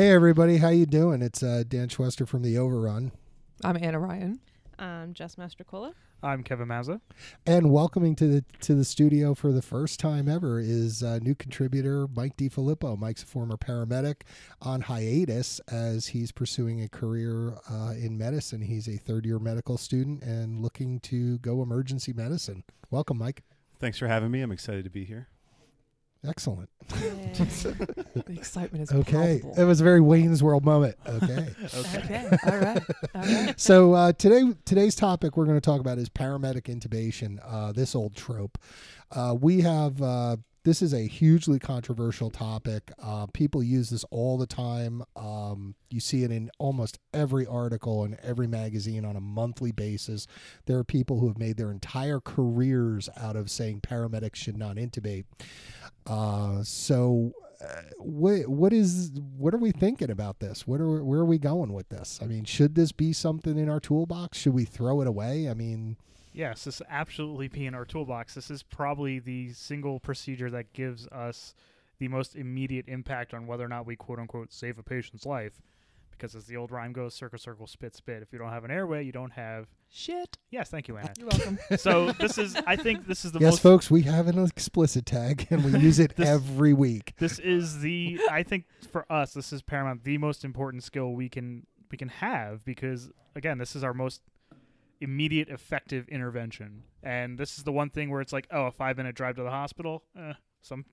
Hey everybody, how you doing? It's uh, Dan Schwester from the Overrun, I'm Anna Ryan. I'm Jess Mastrocola. I'm Kevin Mazza. and welcoming to the to the studio for the first time ever is uh, new contributor Mike DeFillippo. Mike's a former paramedic on hiatus as he's pursuing a career uh, in medicine. He's a third year medical student and looking to go emergency medicine. Welcome, Mike. Thanks for having me. I'm excited to be here. Excellent. The excitement is Okay, palpable. it was a very Wayne's World moment. Okay. okay. All right. All right. so uh, today today's topic we're going to talk about is paramedic intubation. Uh, this old trope. Uh, we have uh, this is a hugely controversial topic. Uh, people use this all the time. Um, you see it in almost every article in every magazine on a monthly basis. There are people who have made their entire careers out of saying paramedics should not intubate. Uh, so uh, what what is what are we thinking about this? What are where are we going with this? I mean, should this be something in our toolbox? Should we throw it away? I mean, Yes, this absolutely be in our toolbox. This is probably the single procedure that gives us the most immediate impact on whether or not we quote unquote save a patient's life. Because as the old rhyme goes, circle, circle, spit, spit. If you don't have an airway, you don't have. Shit. Yes, thank you, Anna. You're welcome. so this is, I think, this is the yes, most. folks, we have an explicit tag and we use it This- every week. This is the. I think for us, this is paramount. The most important skill we can we can have because again, this is our most immediate effective intervention. And this is the one thing where it's like, oh, a five minute drive to the hospital. Eh, some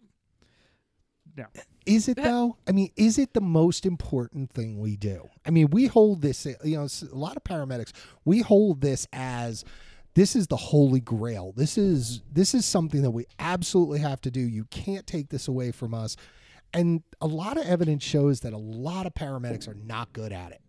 Is it though? I mean, is it the most important thing we do? I mean, we hold this. You know, a lot of paramedics we hold this as this is the holy grail. This is this is something that we absolutely have to do. You can't take this away from us. And a lot of evidence shows that a lot of paramedics are not good at it.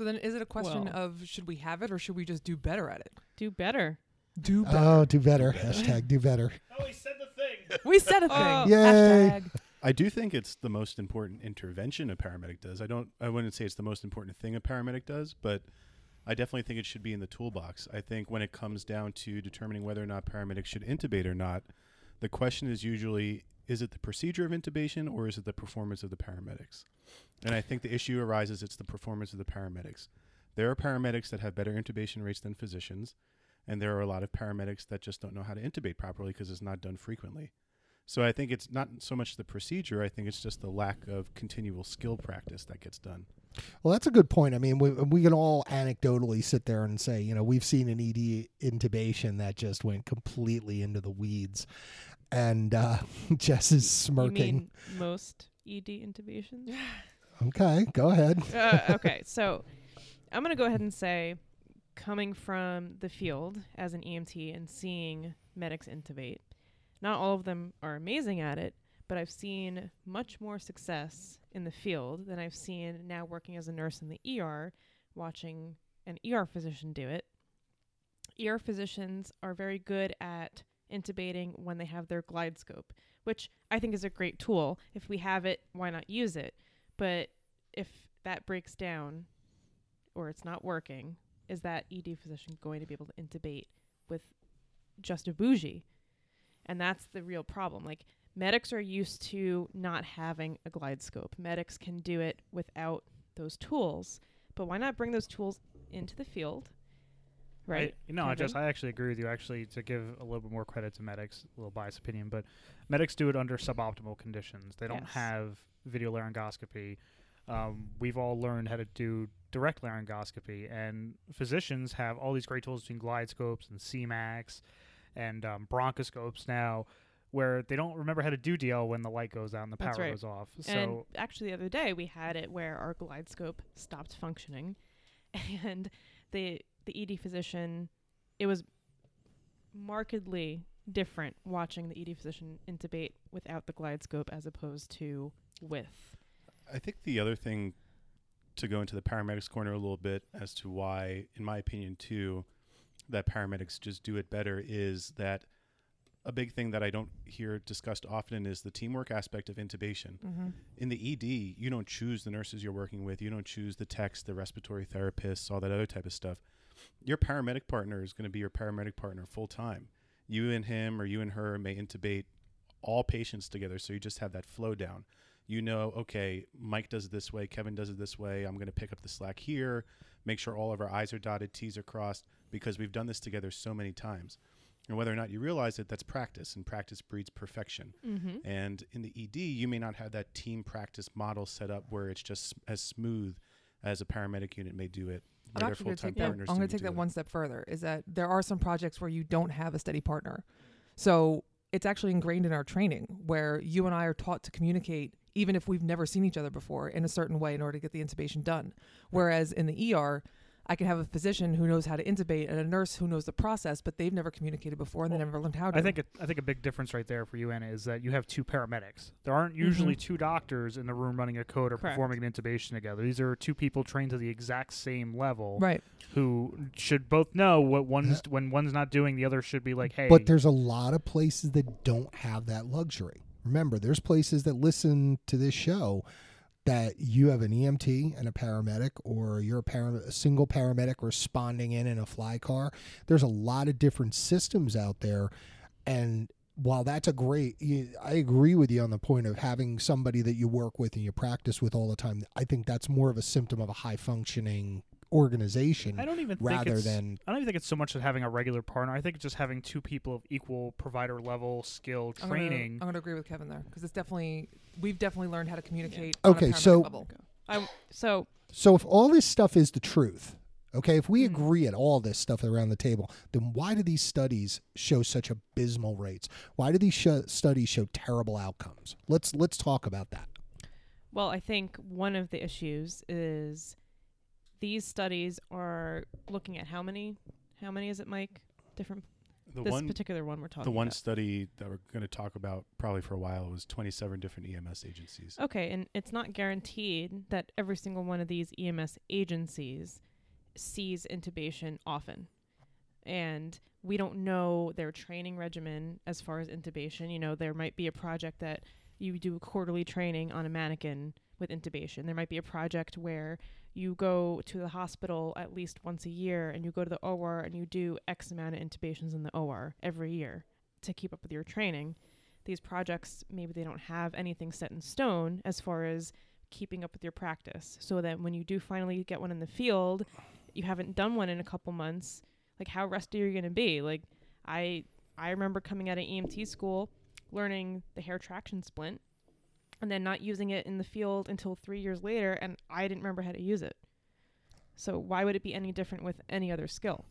So then, is it a question Well- of should we have it or should we just do better at it? Do better. Do oh, better. Oh, do better. Hashtag do better. Oh, he said the thing. we said a oh, thing. Oh. Yay. Hashtag. I do think it's the most important intervention a paramedic does. I don't. I wouldn't say it's the most important thing a paramedic does, but I definitely think it should be in the toolbox. I think when it comes down to determining whether or not paramedics should intubate or not, the question is usually is it the procedure of intubation or is it the performance of the paramedics? And I think the issue arises it's the performance of the paramedics. There are paramedics that have better intubation rates than physicians, and there are a lot of paramedics that just don't know how to intubate properly because it's not done frequently. So I think it's not so much the procedure. I think it's just the lack of continual skill practice that gets done. Well, that's a good point. I mean, we, we can all anecdotally sit there and say, you know, we've seen an ED intubation that just went completely into the weeds. And uh, Jess is smirking. most ED intubations? Okay, go ahead. uh, okay, so I'm going to go ahead and say, coming from the field as an EMT and seeing medics intubate, not all of them are amazing at it, but I've seen much more success in the field than I've seen now working as a nurse in the ER, watching an ER physician do it. ER physicians are very good at intubating when they have their glide scope, which I think is a great tool. If we have it, why not use it? But if that breaks down or it's not working, is that ED physician going to be able to intubate with just a bougie? And that's the real problem. Like medics are used to not having a glide scope. Medics can do it without those tools. But why not bring those tools into the field? Right? I, no, I just I actually agree with you. Actually, to give a little bit more credit to medics, a little biased opinion, but medics do it under suboptimal conditions. They don't Yes. have video laryngoscopy. Um, we've all learned how to do direct laryngoscopy, and physicians have all these great tools between glide scopes and C-MACs and um, bronchoscopes now, where they don't remember how to do DL when the light goes out and the power right. goes off. And So actually, the other day we had it where our glide scope stopped functioning, and the the ED physician, it was markedly different watching the ED physician intubate without the glide scope as opposed to with. I think the other thing to go into the paramedics corner a little bit as to why, in my opinion, too, that paramedics just do it better is that a big thing that I don't hear discussed often is the teamwork aspect of intubation. Mm-hmm. in the ED, you don't choose the nurses you're working with. You don't choose the techs, the respiratory therapists, all that other type of stuff. Your paramedic partner is going to be your paramedic partner full time. You and him or you and her may intubate all patients together, so you just have that flow down. You know, okay, Mike does it this way, Kevin does it this way. I'm going to pick up the slack here, make sure all of our I's are dotted, T's are crossed, because we've done this together so many times. And whether or not you realize it, that's practice, and practice breeds perfection. Mm-hmm. And in the ED, you may not have that team practice model set up where it's just as smooth as a paramedic unit may do it. I'm actually going to take that. I'm going to take that one step further. Is that there are some projects where you don't have a steady partner, so it's actually ingrained in our training where you and I are taught to communicate even if we've never seen each other before in a certain way in order to get the intubation done. Whereas in the ER, I can have a physician who knows how to intubate and a nurse who knows the process, but they've never communicated before and they Well, never learned how to. I think it, I think a big difference right there for you, Anna, is that you have two paramedics. There aren't mm-hmm. usually two doctors in the room running a code or Correct. performing an intubation together. These are two people trained to the exact same level right. who should both know what one's when one's not doing, the other should be like, "Hey, But there's a lot of places that don't have that luxury. Remember, there's places that listen to this show that you have an EMT and a paramedic, or you're a, param- a single paramedic responding in in a fly car. There's a lot of different systems out there, and while that's a great, I agree with you on the point of having somebody that you work with and you practice with all the time. I think that's more of a symptom of a high functioning organization I don't even rather think it's, than I don't even think it's so much as having a regular partner. I think it's just having two people of equal provider level skill I'm gonna- training. I'm going to agree with Kevin there because it's definitely we've definitely learned how to communicate. Okay, on a so- level. I so So if all this stuff is the truth, okay, if we Mhm. agree at all this stuff around the table, then why do these studies show such abysmal rates? Why do these sh- studies show terrible outcomes? Let's let's talk about that. Well, I think one of the issues is these studies are looking at how many how many is it, Mike? Different The this one, particular one we're talking the one about. study that we're going to talk about probably for a while was 27 different EMS agencies. Okay, and it's not guaranteed that every single one of these EMS agencies sees intubation often. And we don't know their training regimen as far as intubation. You know, there might be a project that you do a quarterly training on a mannequin with intubation. There might be a project where you go to the hospital at least once a year and you go to the OR and you do X amount of intubations in the OR every year to keep up with your training these projects maybe they don't have anything set in stone as far as keeping up with your practice. So that when you do finally get one in the field you haven't done one in a couple months like how rusty are you going to be? Like i i remember coming out of emt school learning the Hare traction splint and then not using it in the field until three years later and i didn't remember how to use it so why would it be any different with any other skill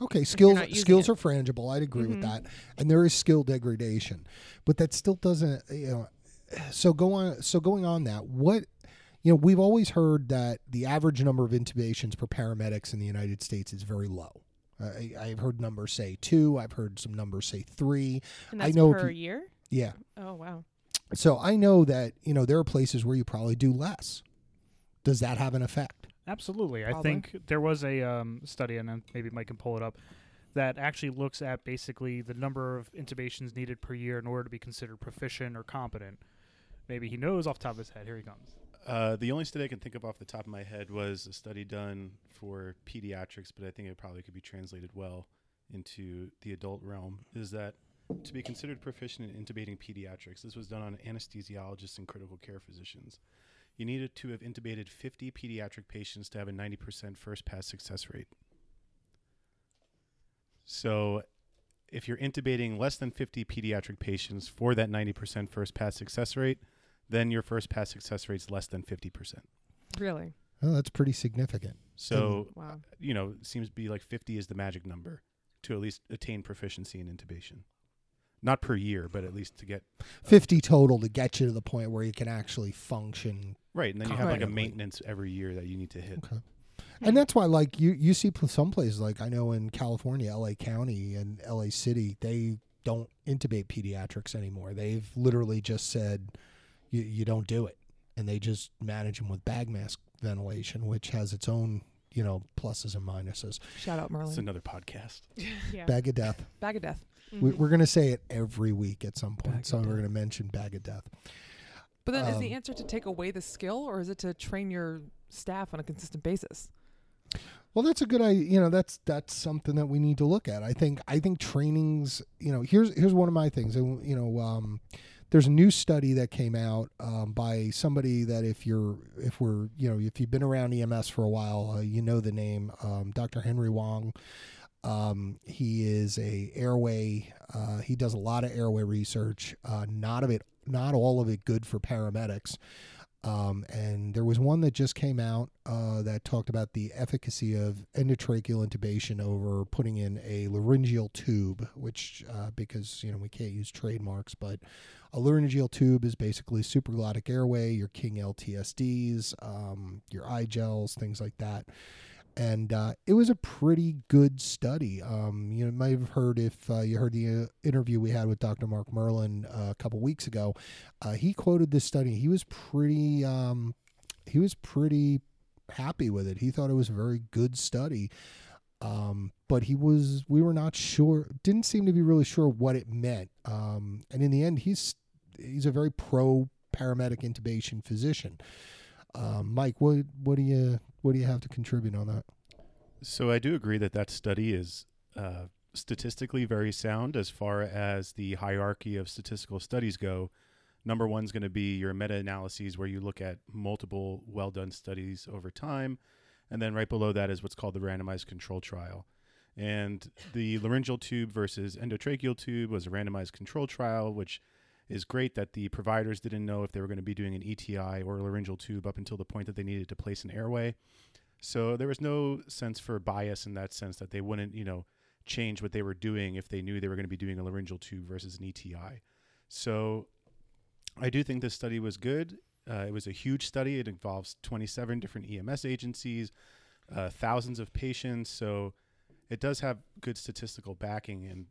Okay, skills skills it. are frangible. I'd agree with Mhm. that, and there is skill degradation, but that still doesn't. You know, so go on. So going on that, what you know, we've always heard that the average number of intubations per paramedics in the United States is very low. I, I've heard numbers say two. I've heard some numbers say three. and I that's know per you- year Yeah. oh wow So I know that you know there are places where you probably do less. Does that have an effect? Absolutely. I think there was a um, study, and maybe Mike can pull it up, that actually looks at basically the number of intubations needed per year in order to be considered proficient or competent. Maybe he knows off the top of his head. Here he comes. Uh, the only study I can think of off the top of my head was a study done for pediatrics, but I think it probably could be translated well into the adult realm. Is that to be considered proficient in intubating pediatrics? This was done on anesthesiologists and critical care physicians. You needed to have intubated 50 pediatric patients to have a 90% first pass success rate. So, if you're intubating less than 50 pediatric patients for that 90% first pass success rate, then your first pass success rate's less than 50%. really Oh, that's pretty significant. So, wow you know, it seems to be like 50 is the magic number to at least attain proficiency in intubation. Not per year, but at least to get uh, Fifty total to get you to the point where you can actually function right. And then you have like a maintenance every year that you need to hit. Okay. And that's why, like you, you see some places, like I know in California, L.A. County and L.A. City, they don't intubate pediatrics anymore. They've literally just said you, you don't do it, and they just manage them with bag mask ventilation, which has its own, you know, pluses and minuses. Shout out Merlin. It's another podcast. yeah Bag of death. Bag of death. We, Mhm. we're going to say it every week at some point. Bag so we're going to mention bag of death. But then, is Um, the answer to take away the skill, or is it to train your staff on a consistent basis? Well, that's a good idea. You know, that's that's something that we need to look at. I think I think trainings. You know, here's here's one of my things. And you know, um, there's a new study that came out um, by somebody that if you're if we're you know if you've been around EMS for a while, uh, you know the name um, Dr. Henry Wang. Um, he is a airway. Uh, he does a lot of airway research. Uh, not of it, not all of it good for paramedics. Um, and there was one that just came out uh, that talked about the efficacy of endotracheal intubation over putting in a laryngeal tube, which uh, because you know we can't use trademarks, but a laryngeal tube is basically supraglottic airway, your King LTSDs, um, your i-gels, things like that and uh, it was a pretty good study. Um, you might have heard if uh, you heard the uh, interview we had with Dr. Mark Merlin uh, a couple weeks ago. Uh, he quoted this study. He was pretty um, he was pretty happy with it. He thought it was a very good study. Um, but he was we were not sure didn't seem to be really sure what it meant um, and in the end he's he's a very pro paramedic intubation physician um, Mike, what what do you what do you have to contribute on that? So I do agree that that study is uh, statistically very sound as far as the hierarchy of statistical studies go. Number one is going to be your meta-analyses, where you look at multiple well-done studies over time, and then right below that is what's called the randomized control trial. And the laryngeal tube versus endotracheal tube was a randomized control trial, which is great that the providers didn't know if they were going to be doing an ETI or a laryngeal tube up until the point that they needed to place an airway. So there was no sense for bias in that sense that they wouldn't, you know, change what they were doing if they knew they were going to be doing a laryngeal tube versus an ETI. So I do think this study was good. Uh, it was a huge study. It involves 27 different EMS agencies, uh, thousands of patients. So it does have good statistical backing. And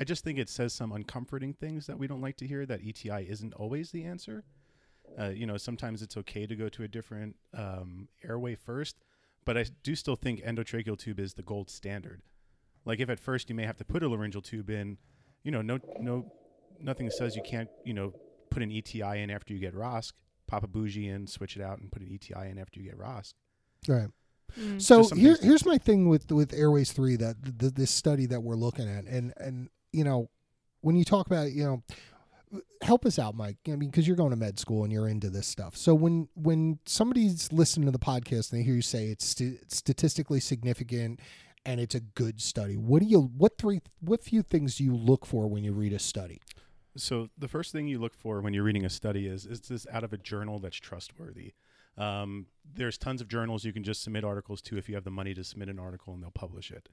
I just think it says some uncomforting things that we don't like to hear that ETI isn't always the answer. Uh, you know, sometimes it's okay to go to a different um, airway first, but I do still think endotracheal tube is the gold standard. Like if at first you may have to put a laryngeal tube in, you know, no, no, nothing says you can't, you know, put an ETI in after you get ROSC, pop a bougie in, switch it out, and put an ETI in after you get ROSC. Right. Mm. So Just here, here's my thing with with Airways three that th- this study that we're looking at, and and you know, when you talk about you know, help us out, Mike. I mean, because you're going to med school and you're into this stuff. So when when somebody's listening to the podcast and they hear you say it's st- statistically significant and it's a good study, what do you what three what few things do you look for when you read a study? So the first thing you look for when you're reading a study is is this out of a journal that's trustworthy? Um, there's tons of journals you can just submit articles to if you have the money to submit an article and they'll publish it.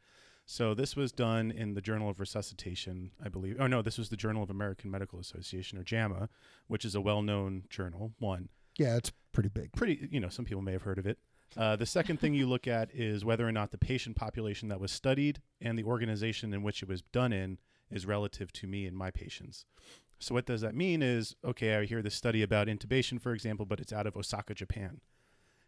So this was done in the Journal of Resuscitation, I believe. Oh no, this was the Journal of American Medical Association or JAMA, which is a well-known journal. One, Yeah, it's pretty big. pretty, you know, some people may have heard of it. Uh, the second thing you look at is whether or not the patient population that was studied and the organization in which it was done in is relative to me and my patients. So what does that mean is, okay, I hear this study about intubation, for example, but it's out of Osaka, Japan.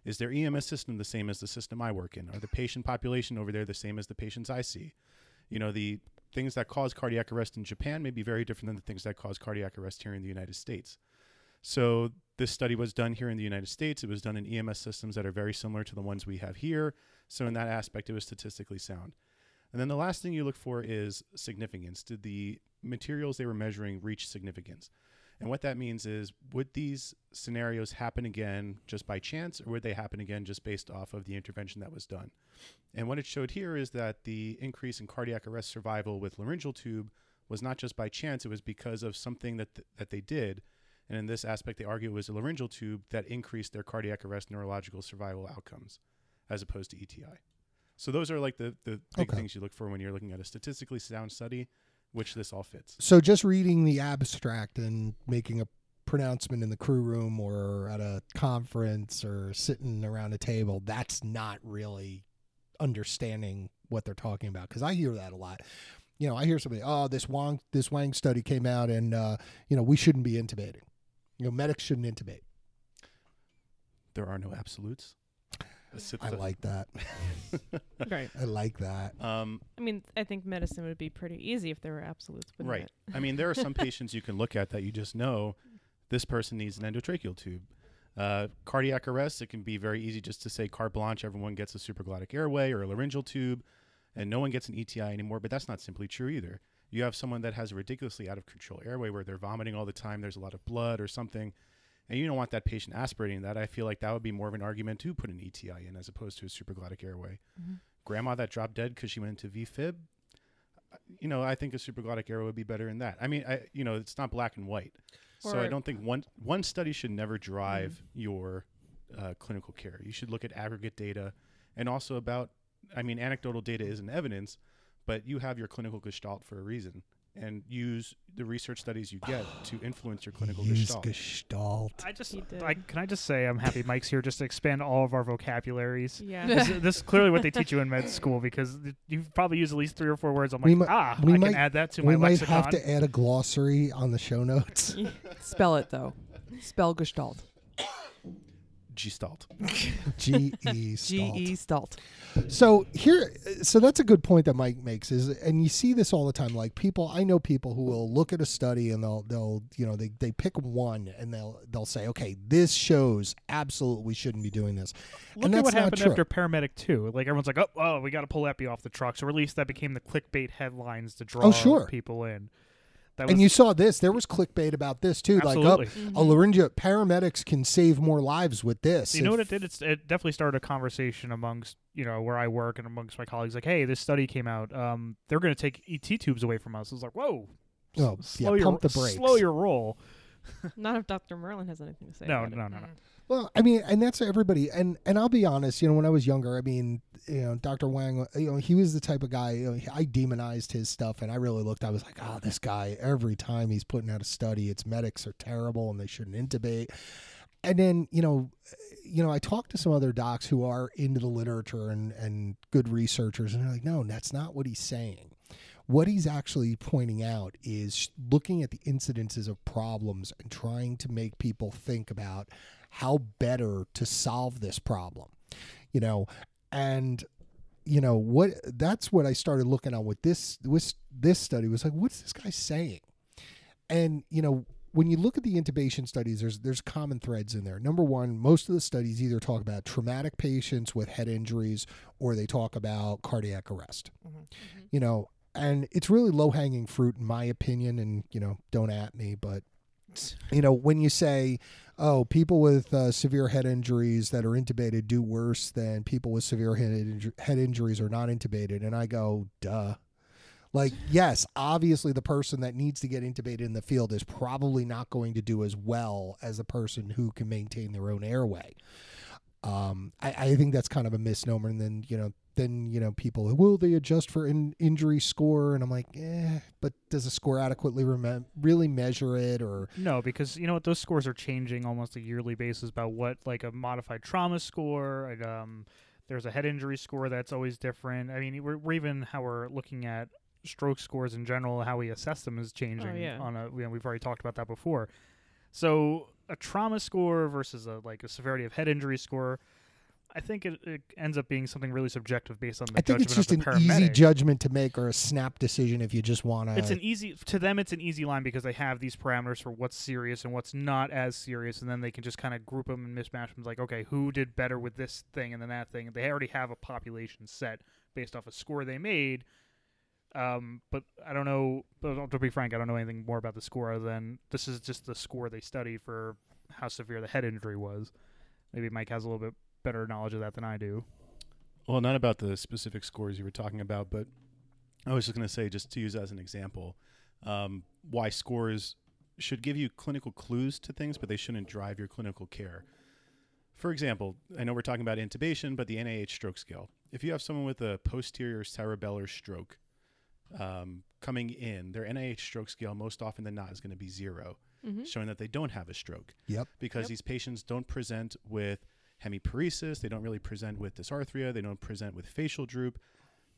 Is their EMS system the same as the system I work in? Are the patient population over there the same as the patients I see? You know, the things that cause cardiac arrest in Japan may be very different than the things that cause cardiac arrest here in the United States. So this study was done here in the United States. It was done in EMS systems that are very similar to the ones we have here. So in that aspect, it was statistically sound. And then the last thing you look for is significance. Did the materials they were measuring reach significance? And what that means is, would these scenarios happen again just by chance, or would they happen again just based off of the intervention that was done? And what it showed here is that the increase in cardiac arrest survival with laryngeal tube was not just by chance; it was because of something that th- that they did. And in this aspect, they argue it was a laryngeal tube that increased their cardiac arrest neurological survival outcomes, as opposed to ETI. So those are like the the big Okay. things you look for when you're looking at a statistically sound study, which this all fits. So just reading the abstract and making a pronouncement in the crew room or at a conference or sitting around a table, that's not really understanding what they're talking about because I hear that a lot. You know, I hear somebody, "Oh, this Wang this Wang study came out and uh, you know, we shouldn't be intubating. You know, medics shouldn't intubate." There are no absolutes. I like that. Right. I like that. Um, I mean, I think medicine would be pretty easy if there were absolutes. wouldn't right. it? I mean, there are some patients you can look at that you just know this person needs an endotracheal tube. Uh, cardiac arrest, it can be very easy just to say carte blanche, everyone gets a supraglottic airway or a laryngeal tube, and no one gets an ETI anymore, but that's not simply true either. You have someone that has a ridiculously out of control airway where they're vomiting all the time, there's a lot of blood or something, and you don't want that patient aspirating that. I feel like that would be more of an argument to put an ETI in as opposed to a supraglottic airway. Mhm. Grandma that dropped dead because she went into VFib, you know, I think a supraglottic airway would be better in that. I mean, I you know, it's not black and white. So I don't think one one study should never drive your uh, clinical care. You should look at aggregate data and also about. I mean, anecdotal data isn't evidence, but you have your clinical gestalt for a reason, and use the research studies you get to influence your clinical Use gestalt. gestalt. I just, I, can I just say I'm happy Mike's here just to expand all of our vocabularies. Yeah. this, this is clearly what they teach you in med school because th- you probably use at least three or four words. I'm We like, mi- ah, we I might- can add that to my. we might lexicon. have to add a glossary on the show notes. Spell it though. Spell Gestalt. Gestalt. G E G E Stalt. G-E-Stalt. So here, so that's a good point that Mike makes is, and you see this all the time. Like people, I know people who will look at a study and they'll, they'll, you know, they, they pick one and they'll, they'll say, okay, this shows absolutely we shouldn't be doing this. Look and at what that's not happened true. after Paramedic 2. Like, everyone's like, oh, oh we got to pull Epi off the trucks. Or at least that became the clickbait headlines to draw Oh, sure. people in. That was And you saw this. There was clickbait about this too. absolutely. Like, oh, a laryngeal paramedics can save more lives with this. you know what it did? It's, it definitely started a conversation amongst, you know, where I work and amongst my colleagues. Like, hey, this study came out. Um, they're going to take ET tubes away from us. It's like, whoa. s- Oh, yeah, slow your, pump the brakes. Slow your roll. Not if Dr. Merlin has anything to say. No, about it. no, no, no. Mm. Well, I mean, and that's everybody. And and I'll be honest, you know, when I was younger, I mean, you know, Dr. Wang, you know, he was the type of guy. You know, I demonized his stuff, and I really looked. I was like, oh, this guy. Every time he's putting out a study, its medics are terrible, and they shouldn't intubate. And then, you know, you know, I talked to some other docs who are into the literature and and good researchers, and they're like, no, that's not what he's saying. What he's actually pointing out is looking at the incidences of problems and trying to make people think about how better to solve this problem. You know, and you know what that's what I started looking at with this with this study was like what's this guy saying? And you know, when you look at the intubation studies, there's there's common threads in there. Number one, most of the studies either talk about traumatic patients with head injuries or they talk about cardiac arrest. Mm-hmm. Mm-hmm. You know, and it's really low hanging fruit in my opinion. And you know, don't at me, but you know, when you say, "Oh, people with uh, severe head injuries that are intubated do worse than people with severe head, inju- head injuries are not intubated," and I go, "Duh." Like, yes, obviously the person that needs to get intubated in the field is probably not going to do as well as a person who can maintain their own airway. Um, I, I think that's kind of a misnomer. And then, you know, then, you know, people, will they adjust for in, injury score? And I'm like, eh, but does the score adequately remem- really measure it or, No, because you know what? Those scores are changing almost a yearly basis about what, like a modified trauma score. and, Um, there's a head injury score that's always different. I mean, we're, we're even how we're looking at stroke scores in general, how we assess them is changing. Oh, yeah. On a, you know, we've already talked about that before. So a trauma score versus a like a severity of head injury score. I think it, it ends up being something really subjective based on the I think judgment it's just an paramedic. easy judgment to make or a snap decision if you just want to. It's an easy to them. It's an easy line because they have these parameters for what's serious and what's not as serious, and then they can just kind of group them and mismatch them. Like, okay, who did better with this thing and then that thing? They already have a population set based off a score they made. Um, but I don't know. To be frank, I don't know anything more about the score other than this is just the score they studied for how severe the head injury was. Maybe Mike has a little bit better knowledge of that than I do. Well, not about the specific scores you were talking about, but I was just going to say, just to use as an example, um, why scores should give you clinical clues to things, but they shouldn't drive your clinical care. For example, I know we're talking about intubation, but the NIH stroke scale. If you have someone with a posterior cerebellar stroke um, coming in, their NIH stroke scale most often than not is going to be 0 Mhm. showing that they don't have a stroke Yep. because Yep. these patients don't present with hemiparesis, they don't really present with dysarthria, they don't present with facial droop.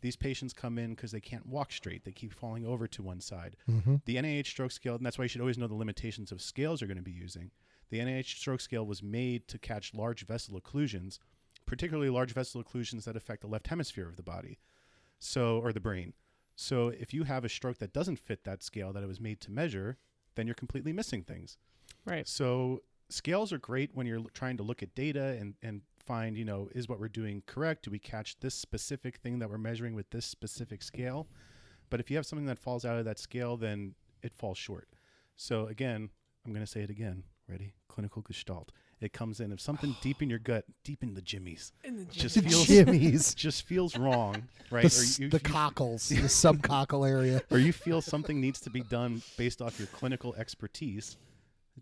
These patients come in because they can't walk straight, they keep falling over to one side. Mm-hmm. The NIH stroke scale, and that's why you should always know the limitations of scales you're going to be using. The NIH stroke scale was made to catch large vessel occlusions, particularly large vessel occlusions that affect the left hemisphere of the body, so or the brain. So if you have a stroke that doesn't fit that scale that it was made to measure, then you're completely missing things. Right. So scales are great when you're trying to look at data and, and find, you know, is what we're doing correct? Do we catch this specific thing that we're measuring with this specific scale? But if you have something that falls out of that scale, then it falls short. So again, I'm going to say it again. Ready? Clinical gestalt. It comes in if something deep in your gut, deep in the jimmies, In the Just feels- Jimmies. just feels wrong, right? The, s- you, the you- cockles, the subcockle area. or you feel something needs to be done based off your clinical expertise,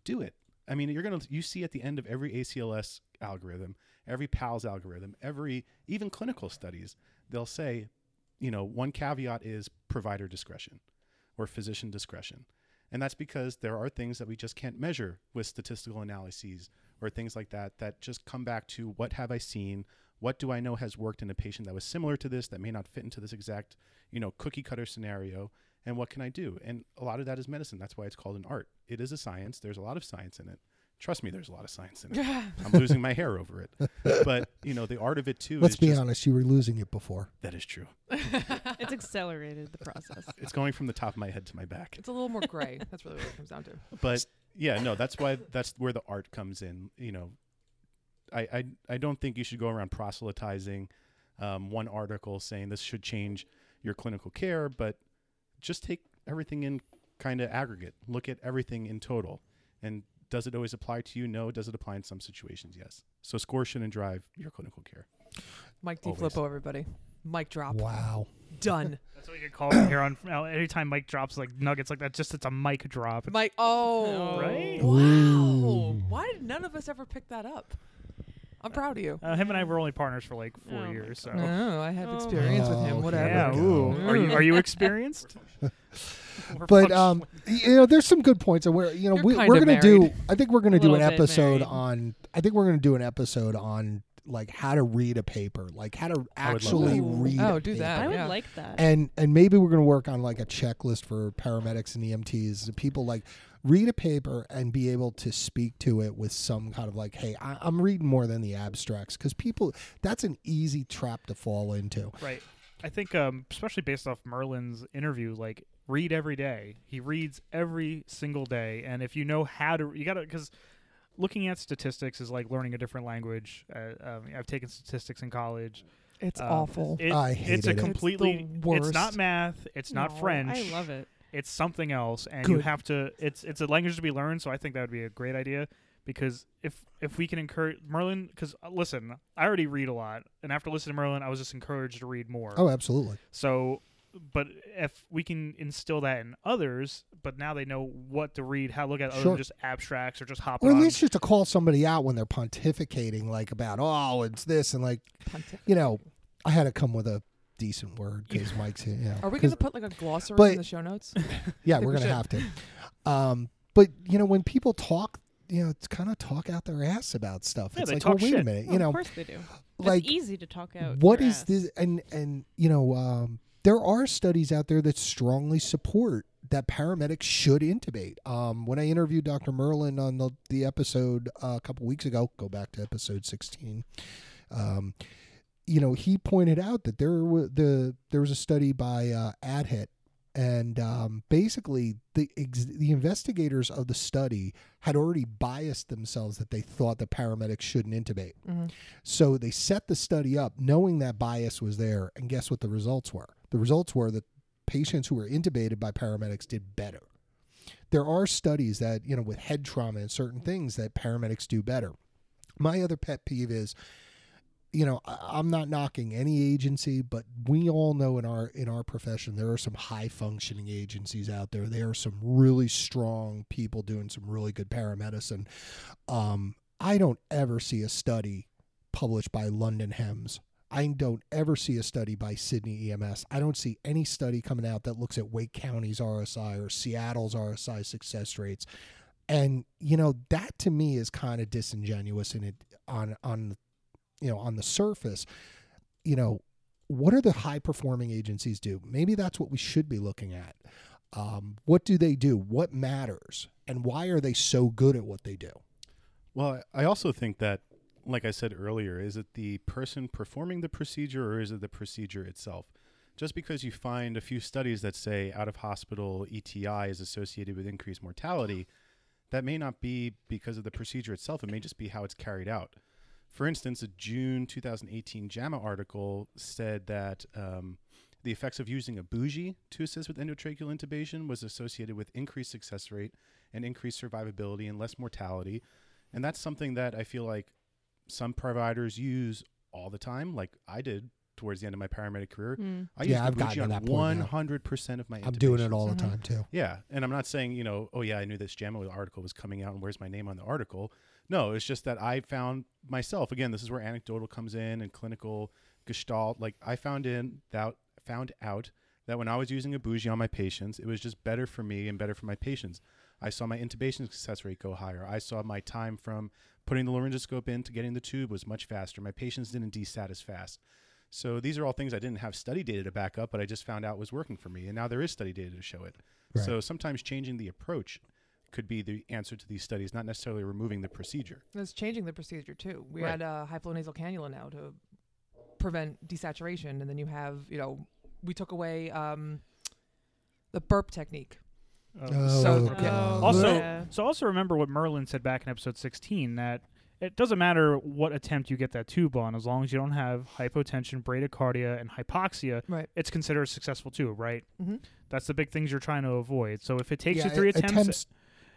do it. I mean, you're gonna you see at the end of every ACLS algorithm, every PALS algorithm, every even clinical studies, they'll say, you know, one caveat is provider discretion or physician discretion. And that's because there are things that we just can't measure with statistical analyses or things like that that just come back to what have I seen? What do I know has worked in a patient that was similar to this that may not fit into this exact, you know, cookie cutter scenario? And what can I do? And a lot of that is medicine. That's why it's called an art. It is a science. There's a lot of science in it. Trust me, there's a lot of science in it. I'm losing my hair over it. But, you know, the art of it too Let's is be just, honest, you were losing it before. that is true. it's accelerated the process. It's going from the top of my head to my back. It's a little more gray. That's really what it comes down to. but yeah, no, that's why that's where the art comes in. You know, I I, I don't think you should go around proselytizing um, one article saying this should change your clinical care, but just take everything in kind of aggregate. Look at everything in total, and does it always apply to you? No. Does it apply in some situations? Yes. So score shouldn't drive your clinical care. Mike D. Always. Flippo, everybody. Mic drop. Wow. Done. That's what you can call it here on now, anytime Mike drops like nuggets like that. Just it's a mic drop. It's- Mike. Oh. Right? Wow. Why did none of us ever pick that up? I'm proud of you. Uh, him and I were only partners for like four Oh my years. So No, I have Oh. experience with Oh, him. okay. Whatever. yeah. go. Ooh. Are you are you experienced? We're But functionally- um, you know, there's some good points, and we're you know You're we, kind we're gonna do. married. I think we're gonna do an little bit episode married. on. I think we're gonna do an episode on like how to read a paper, like how to I would love actually that. read. Oh, do paper. that. I would yeah. like that. and and maybe we're going to work on like a checklist for paramedics and EMTs. People like read a paper and be able to speak to it with some kind of like, hey, I, I'm reading more than the abstracts because people that's an easy trap to fall into. Right. I think, um, especially based off Merlin's interview, like read every day. He reads every single day, and if you know how to, you gotta because looking at statistics is like learning a different language. Uh, um, I've taken statistics in college. It's Um, awful. It, I hate it. it's a completely. It's the It's not math. It's not French. I love it. It's something else, and you have to. It's it's a language to be learned. So I think that would be a great idea because if if we can encourage Merlin, because uh, listen, I already read a lot, and after listening to Merlin, I was just encouraged to read more. Oh, absolutely. So, but if we can instill that in others, but now they know what to read, how to look at other Sure. than just abstracts or just hop. Or at least just to call somebody out when they're pontificating like about oh it's this and like you know I had to come with a decent word because Mike's you know Are we going to put like a glossary but- in the show notes? Yeah, we're gonna have to. Um, but you know, when people talk, you know, it's kind of talk out their ass about stuff. Yeah, it's they like, talk well, wait a minute, Well, you know, of course they do. like it's easy to talk out. what your is ass. this? And and you know, um, there are studies out there that strongly support that paramedics should intubate. Um, when I interviewed Dr. Merlin on the the episode uh, a couple weeks ago, go back to episode sixteen. Um, you know, he pointed out that there was the there was a study by uh, AdHit, and um, basically the ex- the investigators of the study had already biased themselves that they thought the paramedics shouldn't intubate. hmm So they set the study up knowing that bias was there, and guess what the results were? The results were that patients who were intubated by paramedics did better. There are studies that, you know, with head trauma and certain things that paramedics do better. My other pet peeve is, you know, I'm not knocking any agency, but we all know in our in our profession there are some high functioning agencies out there. There are some really strong people doing some really good paramedicine. Um, I don't ever see a study published by London HEMS. I don't ever see a study by Sydney EMS. I don't see any study coming out that looks at Wake County's RSI or Seattle's RSI success rates. And you know that to me is kind of disingenuous in it on on you know on the surface. You know what are the high performing agencies do? Maybe that's what we should be looking at. Um, what do they do? What matters? And why are they so good at what they do? Well, I also think that, like I said earlier, is it the person performing the procedure or is it the procedure itself? Just because you find a few studies that say out of hospital ETI is associated with increased mortality, that may not be because of the procedure itself. It may just be how it's carried out. For instance, a June 2018 JAMA article said that um, The effects of using a bougie to assist with endotracheal intubation was associated with increased success rate and increased survivability and less mortality. And that's something that I feel like some providers use all the time, like I did towards the end of my paramedic career. Mm. I Yeah, used I've a gotten bougie to on that point now. 100% of my I'm doing it intubations. all the Mhm. time too. Yeah, and I'm not saying you know, oh yeah, I knew this JAMA article was coming out, and where's my name on the article? No, it's just that I found myself again. This is where anecdotal comes in and clinical gestalt. Like I found in that found out that when I was using a bougie on my patients, it was just better for me and better for my patients. I saw my intubation success rate go higher. I saw my time from putting the laryngoscope in to getting the tube was much faster. My patients didn't desat as fast. So these are all things I didn't have study data to back up, but I just found out was working for me. And now there is study data to show it. Right. So sometimes changing the approach could be the answer to these studies, not necessarily removing the procedure. It's changing the procedure too. We Right. had a high flow nasal cannula now to prevent desaturation, and then you have, you know, we took away um, the burp technique. Oh, So- God. Oh, Also- yeah. So also remember what Merlin said back in episode 16 that it doesn't matter what attempt you get that tube on, as long as you don't have hypotension, bradycardia, and hypoxia, Right. it's considered a successful tube, right? hmm That's the big things you're trying to avoid. So if it takes Yeah, you three a- attempts,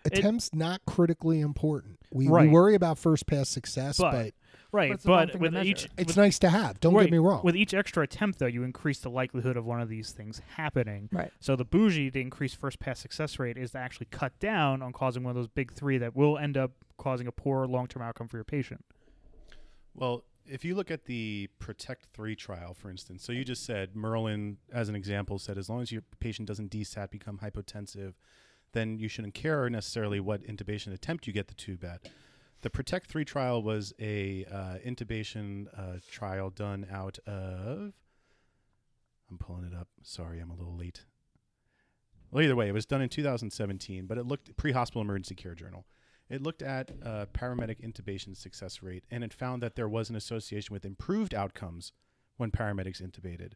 attempts, it- not critically important. We, Right. we worry about first pass success, But- but, right? But it's the wrong But thing to with measure. each it's with, nice to have. Don't right, get me wrong. with each extra attempt, though, you increase the likelihood of one of these things happening. Right. So the bougie, to increase first pass success rate, is to actually cut down on causing one of those big three that will end up causing a poor long term outcome for your patient. Well, if you look at the Protect 3 trial, for instance, so you just said, Merlin, as an example, said as long as your patient doesn't desat, become hypotensive, then you shouldn't care necessarily what intubation attempt you get the tube at. The Protect 3 trial was a uh, intubation uh, trial done out of. I'm pulling it up. Sorry, I'm a little late. Well, either way, it was done in 2017, but it looked pre hospital emergency care journal. It looked at uh, paramedic intubation success rate, and it found that there was an association with improved outcomes when paramedics intubated,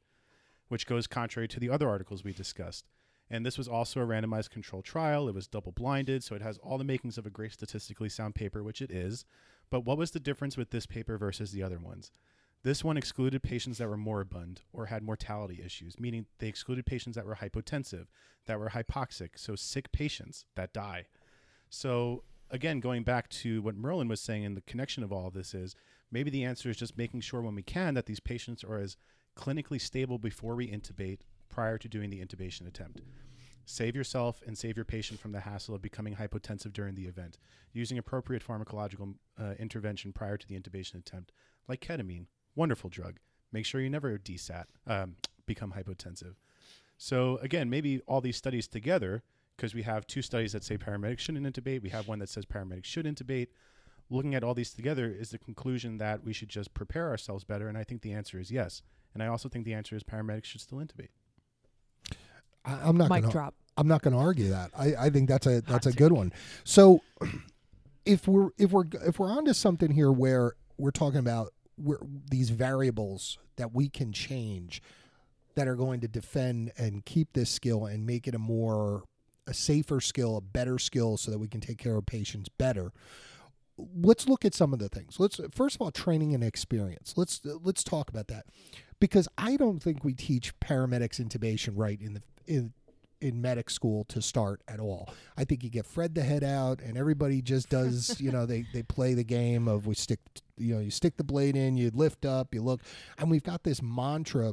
which goes contrary to the other articles we discussed. And this was also a randomized control trial. It was double blinded, so it has all the makings of a great statistically sound paper, which it is. But what was the difference with this paper versus the other ones? This one excluded patients that were moribund or had mortality issues, meaning they excluded patients that were hypotensive, that were hypoxic, so sick patients that die. So again, going back to what Merlin was saying, and the connection of all of this is maybe the answer is just making sure when we can that these patients are as clinically stable before we intubate prior to doing the intubation attempt. Save yourself and save your patient from the hassle of becoming hypotensive during the event. Using appropriate pharmacological uh, intervention prior to the intubation attempt, like ketamine, wonderful drug. Make sure you never desat, um, become hypotensive. So again, maybe all these studies together because we have two studies that say paramedics shouldn't intubate. We have one that says paramedics should intubate. Looking at all these together is the conclusion that we should just prepare ourselves better. And I think the answer is yes. And I also think the answer is paramedics should still intubate. I, I'm not Mic gonna, drop. I'm not going to argue that. I, I think that's a that's a take. good one. So if we're if we're if we're onto something here where we're talking about where these variables that we can change that are going to defend and keep this skill and make it a more a safer skill, a better skill so that we can take care of patients better. Let's look at some of the things. Let's first of all training and experience. Let's let's talk about that. Because I don't think we teach paramedics intubation right in the in in medic school to start at all. I think you get Fred the head out and everybody just does, you know, they, they play the game of we stick, you know, you stick the blade in, you lift up, you look, and we've got this mantra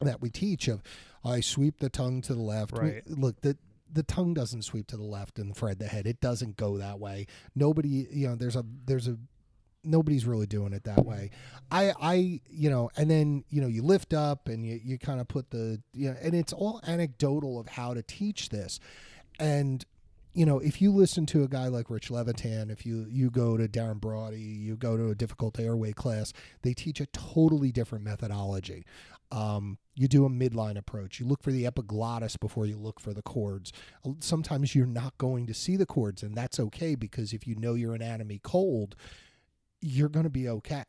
that we teach of I sweep the tongue to the left. We- look, the the tongue doesn't sweep to the left and Fred the head. It doesn't go that way. Nobody, you know, there's a there's a nobody's really doing it that way. I I you know, and then you know you lift up and you you kind of put the you know, and it's all anecdotal of how to teach this, and you know if you listen to a guy like Rich Levitan, if you you go to Darren Braude, you go to a difficult airway class, they teach a totally different methodology. Um, you do a midline approach. You look for the epiglottis before you look for the cords. Sometimes you're not going to see the cords, and that's okay because if you know your anatomy cold, you're going to be okay.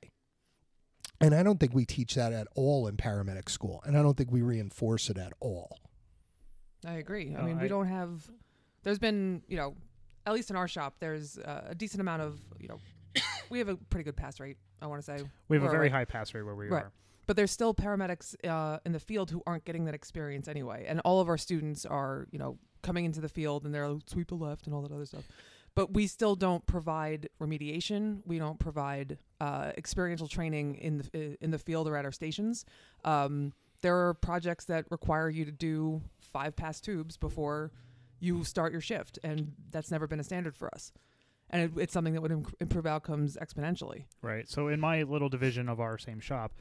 And I don't think we teach that at all in paramedic school, and I don't think we reinforce it at all. I agree. I mean, I- we don't have. There's been, you know, at least in our shop, there's uh, a decent amount of, you know, we have a pretty good pass rate. I want to say, We have a very like- high pass rate where we Right. are. but there's still paramedics uh, in the field who aren't getting that experience anyway. And all of our students are, you know, coming into the field and they're like, sweep the left and all that other stuff. But we still don't provide remediation. We don't provide uh, experiential training in the in the field or at our stations. Um, there are projects that require you to do five pass tubes before you start your shift, and that's never been a standard for us. And it, it's something that would imp- improve outcomes exponentially. Right. So in my little division of our same shop,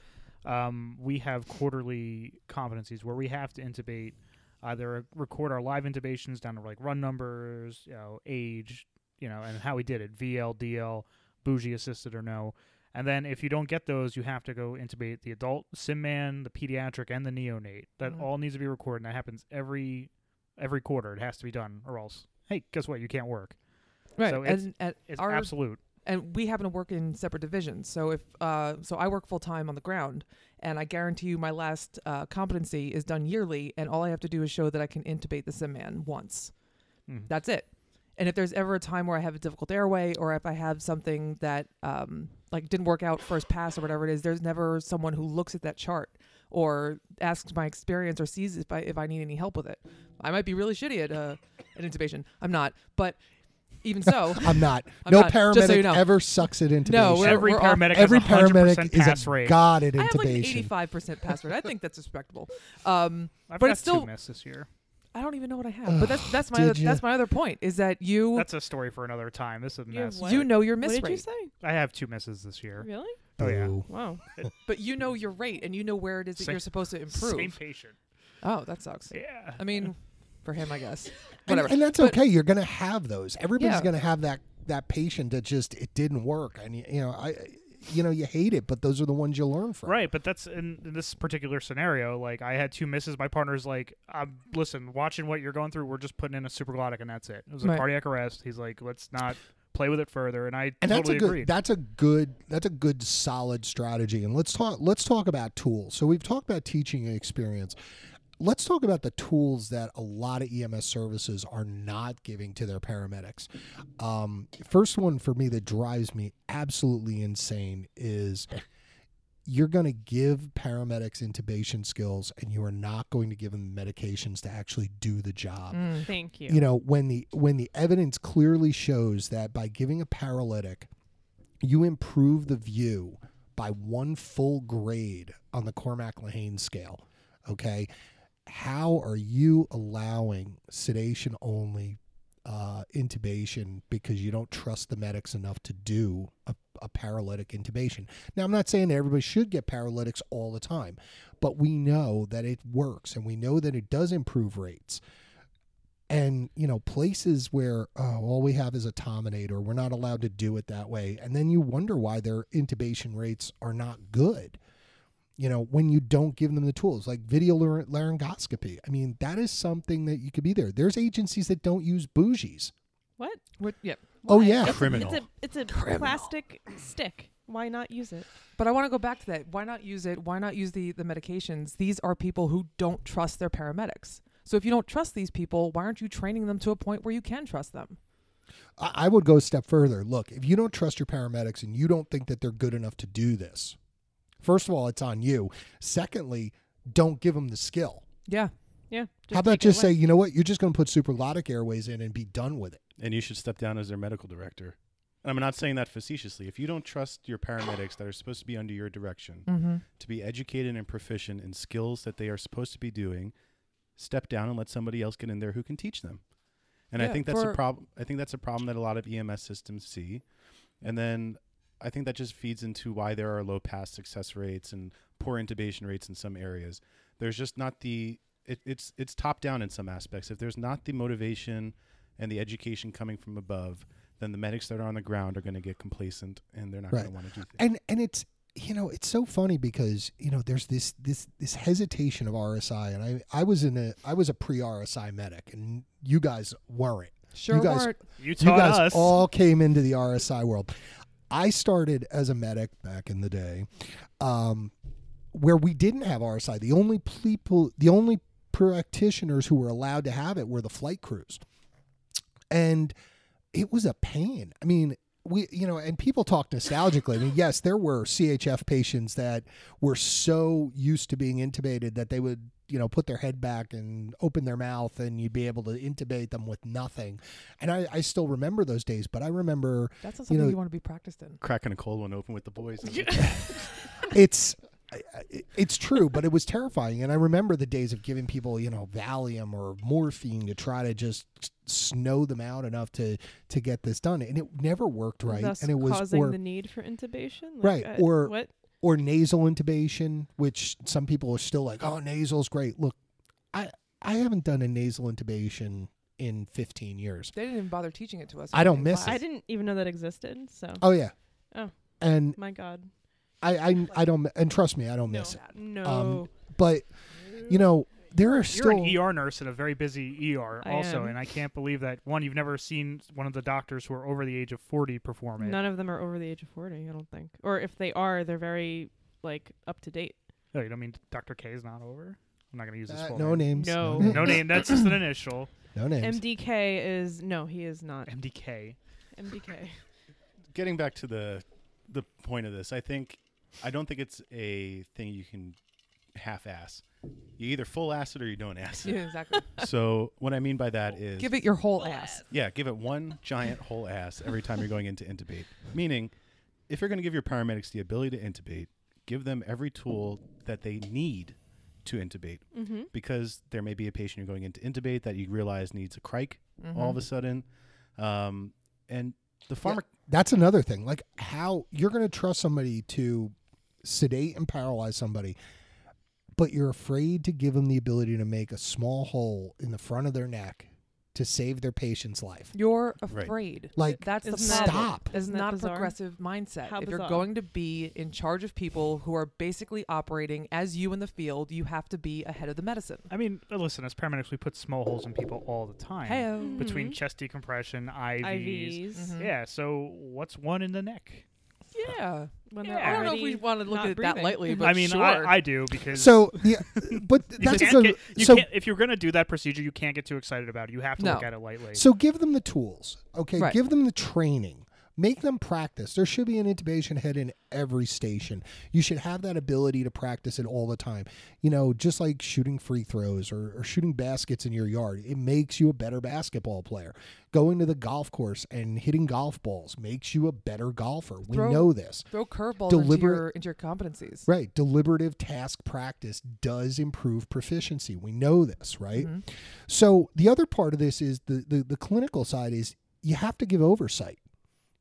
um, we have quarterly competencies where we have to intubate, either record our live intubations down to like run numbers, you know, age, you know, and how we did it, VL, DL, bougie assisted or no. And then if you don't get those, you have to go intubate the adult sim man, the pediatric, and the neonate. That Mhm. all needs to be recorded, and that happens every every quarter. It has to be done, or else, hey, guess what? You can't work. Right. So it's- and It's our absolute. and we happen to work in separate divisions. So if uh, so, I work full time on the ground, and I guarantee you, my last uh, competency is done yearly, and all I have to do is show that I can intubate the sim man once. Mhm. That's it. And if there's ever a time where I have a difficult airway, or if I have something that um, like didn't work out first pass or whatever it is, there's never someone who looks at that chart or asks my experience or sees if I if I need any help with it. I might be really shitty at uh, at intubation. I'm not, but even so, I'm not. I'm no not, paramedic so you know. ever sucks at intubation. No, we're- Every all- paramedic Every has a hundred paramedic percent is a rate. god at intubation. I have like 85% pass rate. I think that's respectable. Um, I've but got it's still- two this year. I don't even know what I have. But that's that's my Did other, ya? that's my other point is that you That's a story for another time. This is a You have mess. what? you know your What miss did you rate, say? I have two misses this year. Really? Oh yeah. Boo. Wow. but you know your rate and you know where it is that Same- you're supposed to improve. Same patient. Oh, that sucks. Yeah. I mean, for him, I guess. And, Whatever. and that's But- okay. You're gonna have those. Everybody's Yeah. gonna have that that patient that just it didn't work, and you, you know I, you know you hate it, but those are the ones you learn from. Right, but that's in, in this particular scenario. Like, I had two misses. My partner's like, um, "Listen, watching what you're going through, we're just putting in a supraglottic, and that's it." It was a Right. cardiac arrest. He's like, "Let's not play with it further," and I And totally that's a good agreed. that's a good that's a good solid strategy. And let's talk let's talk about tools. So we've talked about teaching experience. Let's talk about the tools that a lot of EMS services are not giving to their paramedics. Um, first one for me that drives me absolutely insane is you're going to give paramedics intubation skills and you are not going to give them medications to actually do the job Mm. Thank you. you know when the when the evidence clearly shows that by giving a paralytic you improve the view by one full grade on the Cormack Lehane scale okay how are you allowing sedation only uh, intubation because you don't trust the medics enough to do a, a paralytic intubation. Now, I'm not saying that everybody should get paralytics all the time, but we know that it works and we know that it does improve rates. And, you know, places where oh, all we have is a Tominator, we're not allowed to do it that way. And then you wonder why their intubation rates are not good you know, when you don't give them the tools, like video laryngoscopy. I mean, that is something that you could be there. There's agencies that don't use bougies. What? What, yeah. Oh, yeah. It's a- Criminal. It's a it's a Criminal. plastic stick. Why not use it? But I want to go back to that. Why not use it? Why not use the the medications? These are people who don't trust their paramedics. So if you don't trust these people, why aren't you training them to a point where you can trust them? I, I would go a step further. Look, if you don't trust your paramedics and you don't think that they're good enough to do this, first of all, it's on you. Secondly, don't give them the skill. Yeah. Yeah. How about just say, you know what, you're just going to put supraglottic airways in and be done with it. and you should step down as their medical director. And I'm not saying that facetiously. If you don't trust your paramedics that are supposed to be under your direction Mm-hmm. to be educated and proficient in skills that they are supposed to be doing, step down and let somebody else get in there who can teach them. And I think that's a problem. I think that's a problem that a lot of EMS systems see. And then I think that just feeds into why there are low pass success rates and poor intubation rates in some areas. There's just not the it, it's it's top down in some aspects. If there's not the motivation and the education coming from above, then the medics that are on the ground are going to get complacent and they're not Right. going to want to do things. and and it's you know it's so funny because you know there's this this this hesitation of RSI and I I was in a I was a pre RSI medic and you guys weren't Sure guys- weren't. You you guys us. all came into the RSI world I started as a medic back in the day um where we didn't have RSI the only people the only practitioners who were allowed to have it were the flight crews. And it was a pain. I mean we you know and people talk nostalgically. I mean yes there were chf patients that were so used to being intubated that they would you know put their head back and open their mouth and you'd be able to intubate them with nothing and i, I still remember those days but i remember That's not something you, know- want to be practiced in. Cracking a cold one open with the boys. it's I- I- it's true, but it was terrifying. And I remember the days of giving people, you know, Valium or morphine to try to just snow them out enough to to get this done, and it never worked right. Thus and it was causing or the need for intubation. Like, Right, uh, or- what? Or nasal intubation, which some people are still like, oh, nasal's great. Look, I I haven't done a nasal intubation in 15 years. They didn't even bother teaching it to us. I don't miss class. I didn't even know that existed. So, Oh yeah. Oh. And my God, I I, I don't and trust me, I don't No. miss it. no. Um, But you know, there are You're still an ER nurse in a very busy ER, I also, am. and I can't believe that one you've never seen one of the doctors who are over the age of forty perform it. None of them are over the age of forty. I don't think, or if they are, they're very like up to date. Oh, you don't mean Dr. K is not over? I'm not going to use his Uh, full no name. names. No. No name. That's just an initial. No names. MDK is no, he is not. MDK. MDK. Getting back to the the point of this, I think I don't think it's a thing you can half-ass. You either full ass it or you don't ass it. Yeah, exactly. so what I mean by that is Give it your whole ass. Yeah, give it one giant whole ass every time you're going into intubate. Meaning, if you're going to give your paramedics the ability to intubate, give them every tool that they need to intubate. Mm-hmm. Because there may be a patient you're going into intubate that you realize needs a cric Mm-hmm. all of a sudden. Um, and the pharma. That's another thing. Like how you're going to trust somebody to sedate and paralyze somebody, but you're afraid to give them the ability to make a small hole in the front of their neck to save their patient's life. You're Right. afraid. Like, that's the Isn't that- stop. It's Isn't that not a bizarre? progressive mindset. How if you're bizarre. going to be in charge of people who are basically operating as you in the field, you have to be ahead of the medicine. I mean, uh, listen, as paramedics, we put small holes in people all the time. Hey, Between Mhm. chest decompression, IVs. IVs. Yeah, so what's one in the neck? yeah. When Yeah. they're I don't know if we want to look at it that lightly, mm-hmm. but I mean, sure. I, I do because. So, yeah, but that's a can't good. get, you so, can't, if you're going to do that procedure, you can't get too excited about it. You have to No. look at it lightly. so give them the tools. Okay, Right. give them the training. Make them practice. There should be an intubation head in every station. You should have that ability to practice it all the time. You know, just like shooting free throws or, or shooting baskets in your yard, it makes you a better basketball player. Going to the golf course and hitting golf balls makes you a better golfer. We Throw- know this. Throw curveballs into Deliberate- your, into your competencies. Right. Deliberative task practice does improve proficiency. We know this, right? Mhm. So the other part of this is the, the the clinical side is you have to give oversight.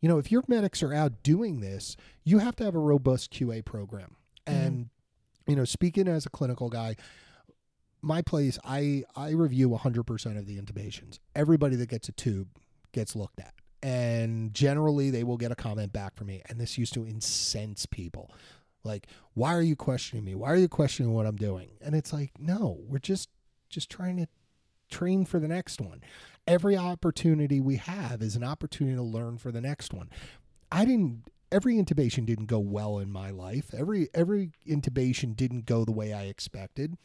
You know, if your medics are out doing this, you have to have a robust QA program. Mm-hmm. And you know, speaking as a clinical guy, my place I I review 100% of the intubations. Everybody that gets a tube gets looked at. And generally they will get a comment back from me and this used to incense people. Like, why are you questioning me? Why are you questioning what I'm doing? And it's like, no, we're just just trying to train for the next one. Every opportunity we have is an opportunity to learn for the next one. I didn't every intubation didn't go well in my life. Every every intubation didn't go the way I expected.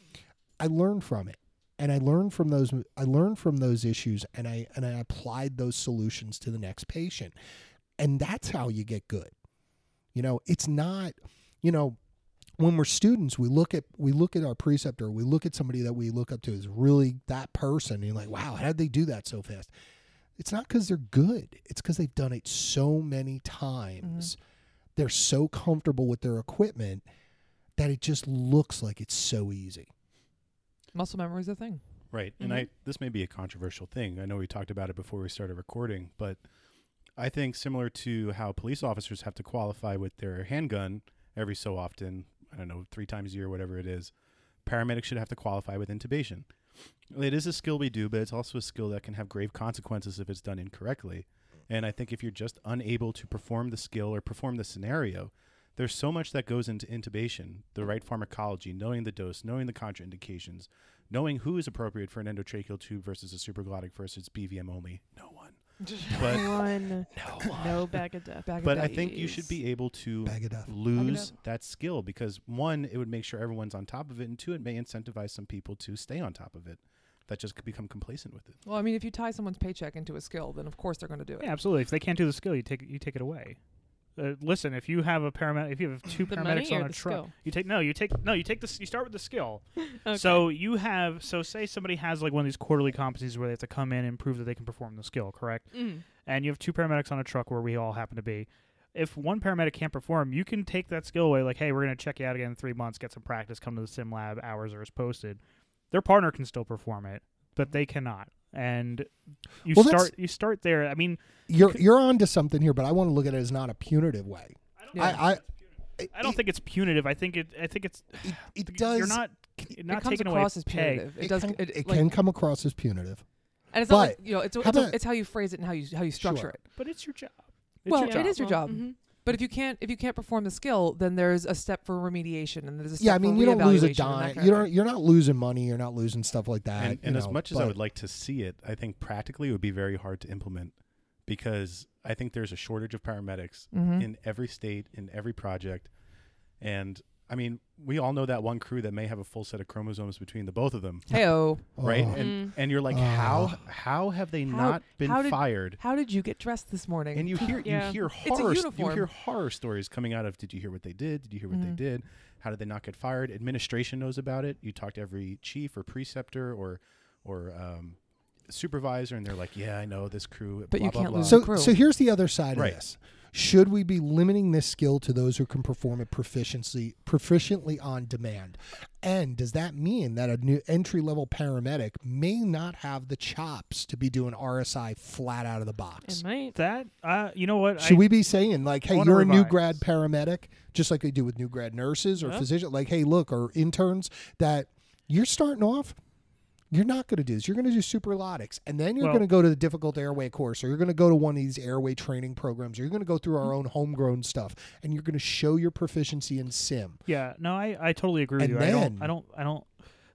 I learned from it. And I learned from those I learned from those issues and I and I applied those solutions to the next patient. And that's how you get good. You know, it's not, you know, when we're students, we look at we look at our preceptor, we look at somebody that we look up to as really that person, and you're like, wow, how did they do that so fast? It's not because they're good; it's because they've done it so many times. Mm-hmm. They're so comfortable with their equipment that it just looks like it's so easy. Muscle memory is a thing. Right. And I mm-hmm. this may be a controversial thing. I know we talked about it before we started recording, but I think similar to how police officers have to qualify with their handgun every so often, I don't know, 3 times a year whatever it is, paramedics should have to qualify with intubation. It is a skill we do, but it's also a skill that can have grave consequences if it's done incorrectly. And I think if you're just unable to perform the skill or perform the scenario, there's so much that goes into intubation the right pharmacology, knowing the dose, knowing the contraindications, knowing who is appropriate for an endotracheal tube versus a supraglottic versus BVM only. No one. But One, No, no bag of death. Bag of but I think you should be able to bag it up. lose that skill because one, it would make sure everyone's on top of it, and two, it may incentivize some people to stay on top of it. that just could become complacent with it. Well, I mean, if you tie someone's paycheck into a skill, then of course they're going to do it. Yeah, absolutely. If they can't do the skill, you take you take it away. Uh, listen, if you have a paramedic, if you have two The paramedics on a truck, skill? you take no, you take no, you take this. You start with the skill. Okay. So you have so say somebody has like one of these quarterly competencies where they have to come in and prove that they can perform the skill, correct? Mm. And you have two paramedics on a truck where we all happen to be. If one paramedic can't perform, you can take that skill away. Like, hey, we're going to check you out again in three months, get some practice, come to the sim lab, hours are as posted. Their partner can still perform it, but they cannot. And you Well, start you start there. I mean, You're you're onto something here, but I want to look at it as not a punitive way. Yeah. I, I I don't think it's punitive. I think it. I think it's. it, it You're does not. it You're not comes taking away across as punitive. It, it does. can, it, it like- can come across as punitive. and it's not like, you know, it's how it's, about- it's how you phrase it and how you how you structure Sure. it. But it's your job. It's Well, your job. is your Well, job. mhm. But if you can't if you can't perform the skill, then there's a step for remediation and there's a step Yeah, I mean for you don't lose a reevaluation and that dime. You don't. You're not losing money. You're not losing stuff like that. and you and as much as I would like to see it, I think practically it would be very hard to implement because I think there's a shortage of paramedics Mhm. in every state, in every project. And I mean, we all know that one crew that may have a full set of chromosomes between the both of them, Heyo, right? Oh. And Mm. and you're like, Oh. how how have they How- not been how did- fired? how did you get dressed this morning? And you hear Yeah. you hear a horror you hear horror stories coming out of did you hear what they did? Did you hear what Mhm. they did? How did they not get fired? Administration knows about it. You talk to every chief or preceptor or or um, supervisor, and they're like, "Yeah, I know this crew." But blah, you can't blah. lose So, crew. so here's the other side Right. of this. Should we be limiting this skill to those who can perform it proficiency proficiently on demand? And does that mean that a new entry level paramedic may not have the chops to be doing RSI flat out of the box? It might. That. Uh, you know what? Should I, we be saying like, hey, you're a new grad paramedic, just like they do with new grad nurses or Yeah. physicians? Like, hey, look, or interns that you're starting off. You're not going to do this. You're going to do supraglottics, and then you're Well- going to go to the difficult airway course, or you're going to go to one of these airway training programs, or you're going to go through our own homegrown stuff, and you're going to show your proficiency in sim. Yeah. No, I, I totally agree with And you. I don't. I don't. I don't.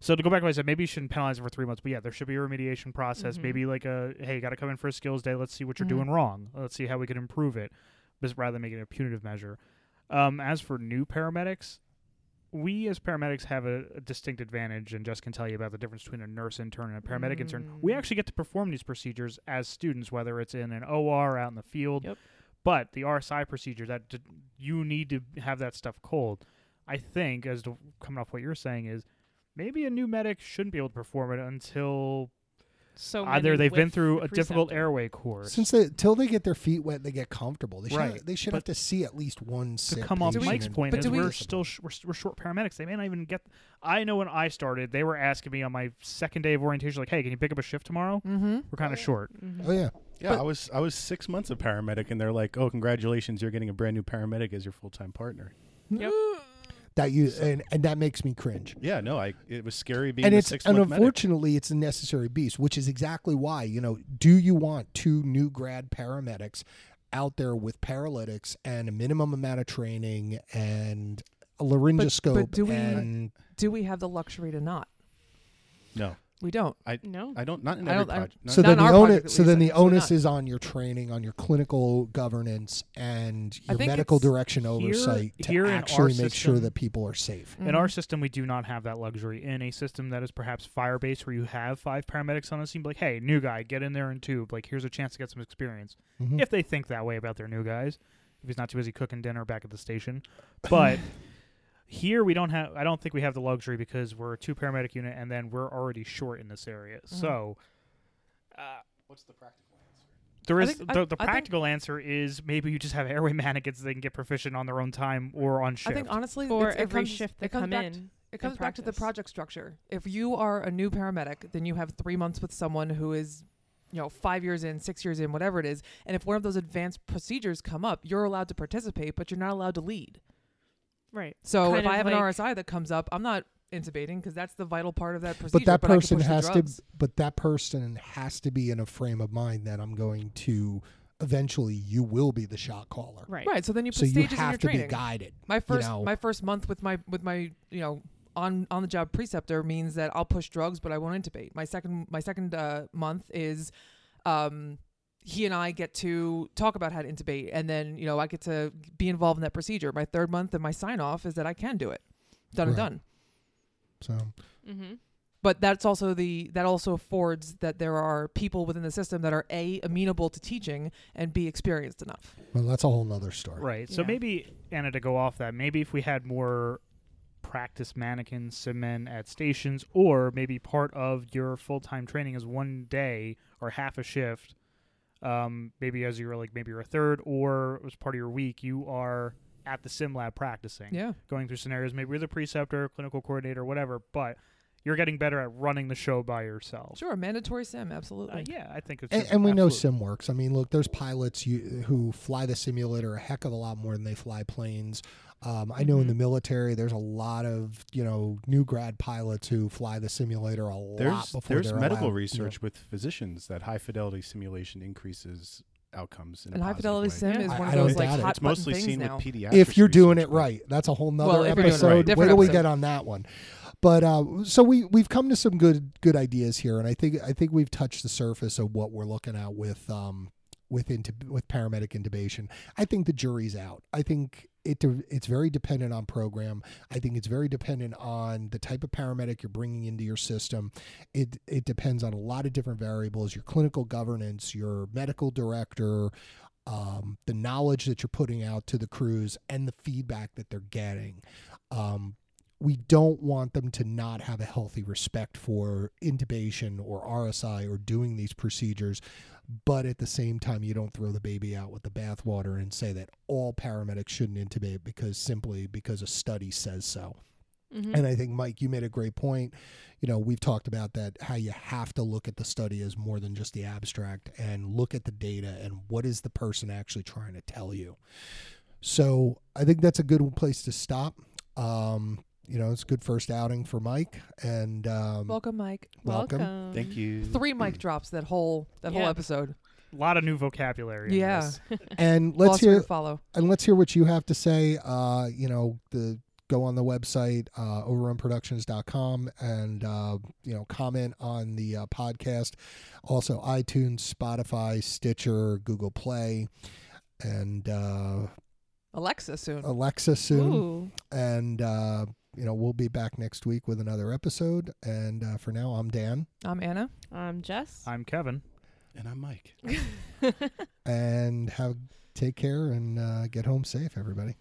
So to go back to what I said, maybe you shouldn't penalize it for three months, but yeah, there should be a remediation process. Mhm. Maybe like a hey, you got to come in for a skills day. Let's see what you're Mhm. doing wrong. Let's see how we can improve it, just rather than making it a punitive measure. Um, as for new paramedics, we as paramedics have a, a distinct advantage, and just can tell you about the difference between a nurse intern and a paramedic intern. We Mm. actually get to perform these procedures as students, whether it's in an OR or out in the field. Yep. But the RSI procedure that d- you need to have that stuff cold. I think, as to coming off what you're saying, is maybe a new medic shouldn't be able to perform it until So either they've been through the a difficult airway course Since they till they get their feet wet, they get comfortable. They should Right. they should But have to see at least one to sick come off Do we- Mike's point but is do we- we're still sh- we're, we're short paramedics. They may not even get. I know when I started, they were asking me on my second day of orientation, like, "Hey, can you pick up a shift tomorrow? Mm-hmm. We're kind of short." Mhm. Oh yeah, Yeah, But- I was I was six months a paramedic, and they're like, "Oh, congratulations, you're getting a brand new paramedic as your full time partner." Yep. That you and, and that makes me cringe. Yeah, no, I it was scary being and a it's and month medic. unfortunately it's a necessary beast, which is exactly why you know. Do you want two new grad paramedics out there with paralytics and a minimum amount of training and a laryngoscope do we- and Do we have the luxury to not? No, We don't. I No. I don't. Not in I every don't- I- project. No, so Not then in the our project, onus at so then least, the so onus not. is on your training, on your clinical governance, and I your think medical it's- direction here- oversight here in to our actually make sure system- that people are safe. In our Mhm. system, we do not have that luxury. In a system that is perhaps fire based, where you have five paramedics on a scene, like, hey, new guy, get in there and tube. Like, here's a chance to get some experience. Mhm. If they think that way about their new guys, if he's not too busy cooking dinner back at the station. But here we don't have. I don't think we have the luxury because we're a two paramedic unit, and then we're already short in this area. Mhm. So. Uh, What's the practical answer? there I is think- I- the, the I think- practical answer is maybe you just have airway mannequins they can get proficient on their own time or on shift I think honestly, For it's- every comes- shift it they comes come in. to- It comes back to the project structure. If you are a new paramedic, then you have three months with someone who is, you know, five years in, six years in, whatever it is. And if one of those advanced procedures come up, you're allowed to participate, but you're not allowed to lead. Right. So Kind if I of have an RSI that comes up, I'm not intubating because that's the vital part of that procedure. but that I can person has to but that person has to be in a frame of mind that i'm going to eventually you will be the shot caller Right. Right. So then you put so you stages in have your to training. be guided My first know. my first month with my with my you know on on the job preceptor means that I'll push drugs but I won't intubate. My second my second uh, month is um he and I get to talk about how to intubate and then you know I get to be involved in that procedure. My third month and my sign off is that I can do it. Done and done. so Mm-hmm. but that's also the that also affords that there are people within the system that are a amenable to teaching and b experienced enough. Well, that's a whole nother story. Right. So Yeah. maybe Anna to go off that, maybe if we had more practice mannequins, sim man at stations, or maybe part of your full time training is one day or half a shift. Um, maybe as you're like maybe you're a third, or as part of your week, you are at the sim lab practicing, Yeah. going through scenarios. Maybe you're the preceptor, clinical coordinator, whatever, but you're getting better at running the show by yourself. Sure, mandatory sim, absolutely. Uh, yeah, I think it's And, and we know sim works. I mean, look, there's pilots you, who fly the simulator a heck of a lot more than they fly planes. Um, I know in Mhm. the military, there's a lot of you know new grad pilots who fly the simulator a lot There's before there's they're medical allowed, you know. research with physicians that high fidelity simulation increases outcomes in and a high fidelity way. sim Yeah. is I- one I of don't those like doubt it. hot It's mostly button seen things now. with pediatrics. if you're doing it right. That's a whole nother Well, if you're doing it episode. right. Wait Different till we get on that one. But uh, so we we've come to some good good ideas here, and I think I think we've touched the surface of what we're looking at with um with intub- with paramedic intubation. I think the jury's out. I think it it's very dependent on program. I think it's very dependent on the type of paramedic you're bringing into your system. It it depends on a lot of different variables. Your clinical governance, your medical director, um, the knowledge that you're putting out to the crews, and the feedback that they're getting. Um, we don't want them to not have a healthy respect for intubation or RSI or doing these procedures, but at the same time, you don't throw the baby out with the bathwater and say that all paramedics shouldn't intubate because simply because a study says so. Mhm. And I think Mike, you made a great point. You know, we've talked about that how you have to look at the study as more than just the abstract and look at the data and what is the person actually trying to tell you. So I think that's a good place to stop. Um, you know, it's a good first outing for Mike, and um, Welcome, Mike. welcome. Thank you. Three mic drops that whole that whole episode. a lot of new vocabulary. in Yeah. this. and let's Lost hear follow. and let's hear what you have to say. Uh, you know, the go on the website uh, overrunproductions.com and uh, you know comment on the uh, podcast. Also, iTunes, Spotify, Stitcher, Google Play, and uh, Alexa soon. Alexa soon. Ooh. And uh, you know, we'll be back next week with another episode. And uh, for now, I'm Dan, I'm Anna. I'm Jess. I'm Kevin. And I'm Mike. and have take care and uh, get home safe, everybody.